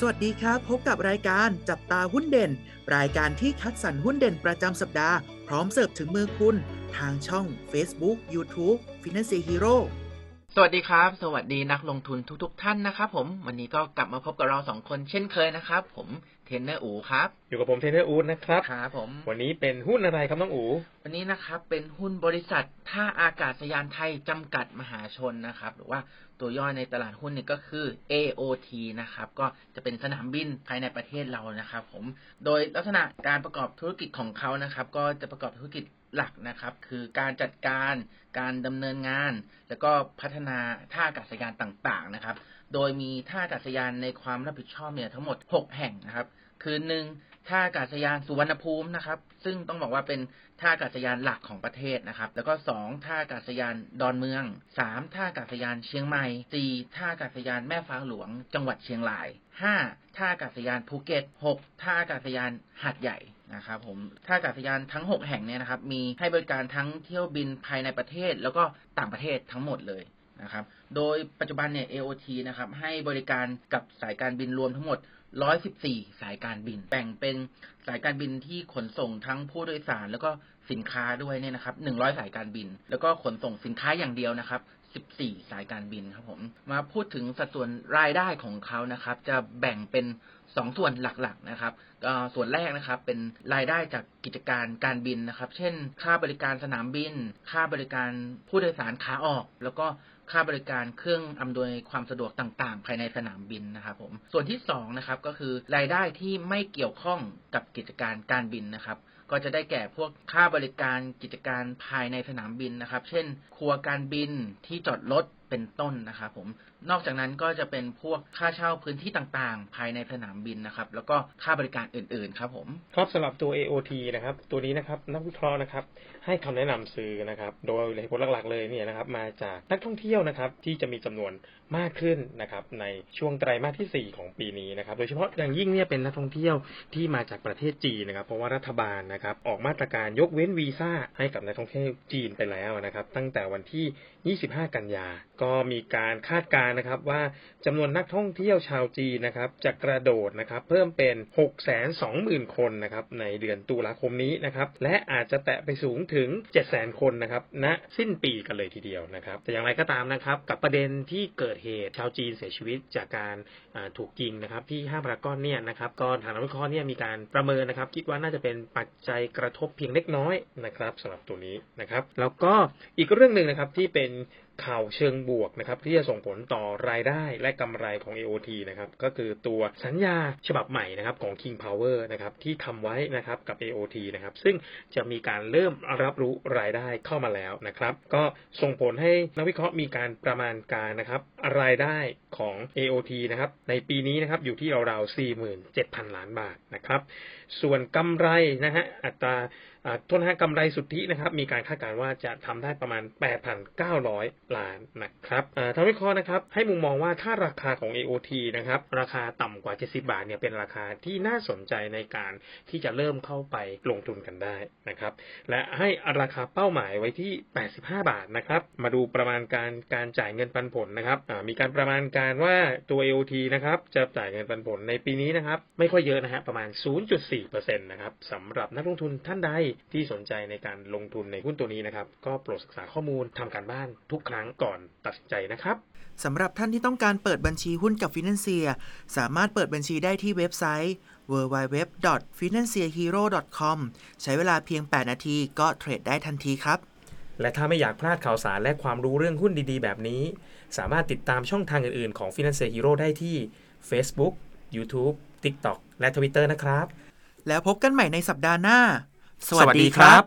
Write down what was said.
สวัสดีครับ พบกับรายการจับตาหุ้นเด่น รายการที่คัดสรรหุ้นเด่นประจำสัปดาห์ พร้อมเสิร์ฟถึงมือคุณ ทางช่อง Facebook YouTube Finance Hero สวัสดีครับ สวัสดีนักลงทุนทุกๆท่านนะครับ ผมวันนี้ก็กลับมาพบกับเราสองคนเช่นเคยนะครับ ผมเทรนเนอร์อูครับ อยู่กับผมเทรนเนอร์อูดนะครับครับผม วันนี้เป็นหุ้นอะไรครับน้องอูวันนี้นะครับ เป็นหุ้นบริษัทท่าอากาศยานไทยจำกัดมหาชนนะครับ หรือว่าตัวย่อในตลาดหุ้นเนี่ยก็คือ AOT นะครับ ก็จะเป็นสนามบินภายในประเทศเรานะครับ ผม โดยลักษณะการประกอบธุรกิจของเขานะครับ ก็จะประกอบธุรกิจ หลักนะครับ คือการจัดการการดำเนินงาน แล้วก็พัฒนาท่าอากาศยานต่างๆนะครับ โดยมีท่าอากาศยานในความรับผิดชอบเนี่ยทั้งหมด 6 แห่งนะครับ คือหนึ่งท่าอากาศยานสุวรรณภูมินะครับ ซึ่งต้องบอกว่าเป็นท่าอากาศยานหลักของประเทศนะครับ แล้วก็สองท่าอากาศยานดอนเมืองสามท่าอากาศยานเชียงใหม่สี่ท่าอากาศยานแม่ฟ้าหลวง จังหวัดเชียงรายห้าท่าอากาศยานภูเก็ตหกท่าอากาศยานหาดใหญ่นะครับผมท่าอากาศยานทั้ง 6 แห่งเนี่ยนะครับ มีให้บริการทั้งเที่ยวบินภายในประเทศ แล้วก็ต่างประเทศทั้งหมดเลยนะครับ โดยปัจจุบันเนี่ย AOT นะครับให้บริการกับสายการบินรวมทั้งหมด 114 สายการบิน แบ่งเป็นสายการบินที่ขนส่งทั้งผู้โดยสาร แล้วก็สินค้าด้วยเนี่ยนะครับ 100 สายการบิน แล้วก็ขนส่งสินค้าอย่างเดียวนะครับ 14 สายการบินครับผม มาพูดถึงสัดส่วนรายได้ของเขานะครับ จะแบ่งเป็น 2 ส่วนหลักๆนะครับส่วนแรกนะครับเป็นรายได้จากกิจการการบินนะครับ เช่น ค่าบริการสนามบิน ค่าบริการผู้โดยสารขาออก แล้วก็ ค่าบริการเครื่องอำนวยความสะดวกต่างๆ ภายในสนามบินนะครับผมส่วนที่2นะครับก็คือรายได้ที่ไม่เกี่ยวข้องกับกิจการการบินนะครับ ก็จะได้แก่พวกค่าบริการกิจการภายในสนามบินนะครับ เช่น ครัวการบินที่จอดรถเป็นต้นนะครับผม นอกจากนั้นก็จะเป็นพวกค่าเช่าพื้นที่ต่างๆ ภายในสนามบินนะครับ แล้วก็ค่าบริการอื่นๆ ครับผม ครับสำหรับตัว AOT นะครับ ตัวนี้นะครับนักวิเคราะห์นะครับ ให้คำแนะนำซื้อนะครับ โดยเหตุผลหลักๆเลยเนี่ยนะครับ มาจากนักท่องเที่ยวนะครับ ที่จะมีจำนวนมากขึ้นนะครับ ในช่วงไตรมาสที่ 4 ของปีนี้นะครับ โดยเฉพาะอย่างยิ่งเนี่ยเป็นนักท่องเที่ยวที่มาจากประเทศจีนนะครับ เพราะว่ารัฐบาลนะครับ ออกมาตรการยกเว้นวีซ่าให้กับนักท่องเที่ยวจีนไปแล้วนะครับ ตั้งแต่วันที่ 25 กันยาก็มีการคาดการนะครับว่าจำนวนนักท่องเที่ยวชาวจีนนะครับจะกระโดดนะครับเพิ่มเป็น 620,000 คนนะครับในเดือนตุลาคมนี้นะครับและอาจจะแตะไปสูงถึง 700,000คนนะครับณสิ้นปีกันเลยทีเดียวนะครับ แต่อย่างไรก็ตามนะครับกับประเด็นที่เกิดเหตุชาวจีนเสียชีวิตจากการถูกยิงนะครับที่ห้างพารากอนเนี่ยนะครับก็ทางนักวิเคราะห์เนี่ยมีการประเมินนะครับ คิดว่าน่าจะเป็นปัจจัยกระทบเพียงเล็กน้อยนะครับสำหรับตัวนี้นะครับ แล้วก็อีกเรื่องหนึ่งนะครับที่เป็นข่าวเชิงบวกนะครับที่จะส่งผลต่อรายได้และกำไรของ AOT นะครับก็คือตัวสัญญาฉบับใหม่นะครับของ King Power นะครับที่ทำไว้นะครับกับ AOT นะครับซึ่งจะมีการเริ่มรับรู้รายได้เข้ามาแล้วนะครับก็ส่งผลให้นักวิเคราะห์มีการประมาณการนะครับรายได้ของ AOT นะครับในปีนี้นะครับอยู่ที่ราวๆ47,000 ล้านบาทนะครับส่วนกำไรนะฮะอัตราอ่า โทษนะฮะกำไรสุทธินะครับ มีการคาดการณ์ว่าจะทำได้ประมาณ 8,900 ล้านนะครับทางวิเคราะห์นะครับ ให้มุมมองว่าถ้าราคาของ AOT นะครับ ราคาต่ำกว่า 70 บาทเนี่ยเป็นราคาที่น่าสนใจในการที่จะเริ่มเข้าไปลงทุนกันได้นะครับ และให้ราคาเป้าหมายไว้ที่ 85 บาทนะครับ มาดูประมาณการการจ่ายเงินปันผลนะครับมีการประมาณการว่าตัว AOT นะครับจะจ่ายเงินปันผลในปีนี้นะครับ ไม่ค่อยเยอะนะฮะประมาณ 0.4%นะครับสำหรับนักลงทุนท่านใดที่สนใจในการลงทุนในหุ้นตัวนี้นะครับ ก็โปรดศึกษาข้อมูลทำการบ้านทุกครั้งก่อนตัดสินใจนะครับสำหรับท่านที่ต้องการเปิดบัญชีหุ้นกับ Financier สามารถเปิดบัญชีได้ที่เว็บไซต์ www.financierhero.com ใช้เวลาเพียง 8 นาทีก็เทรดได้ทันทีครับ และถ้าไม่อยากพลาดข่าวสารและความรู้เรื่องหุ้นดีๆ แบบนี้ สามารถติดตามช่องทางอื่นๆ ของ Finance Hero ได้ที่ Facebook, YouTube, TikTok และ Twitter นะครับ แล้วพบกันใหม่ในสัปดาห์หน้า สวัสดีครับ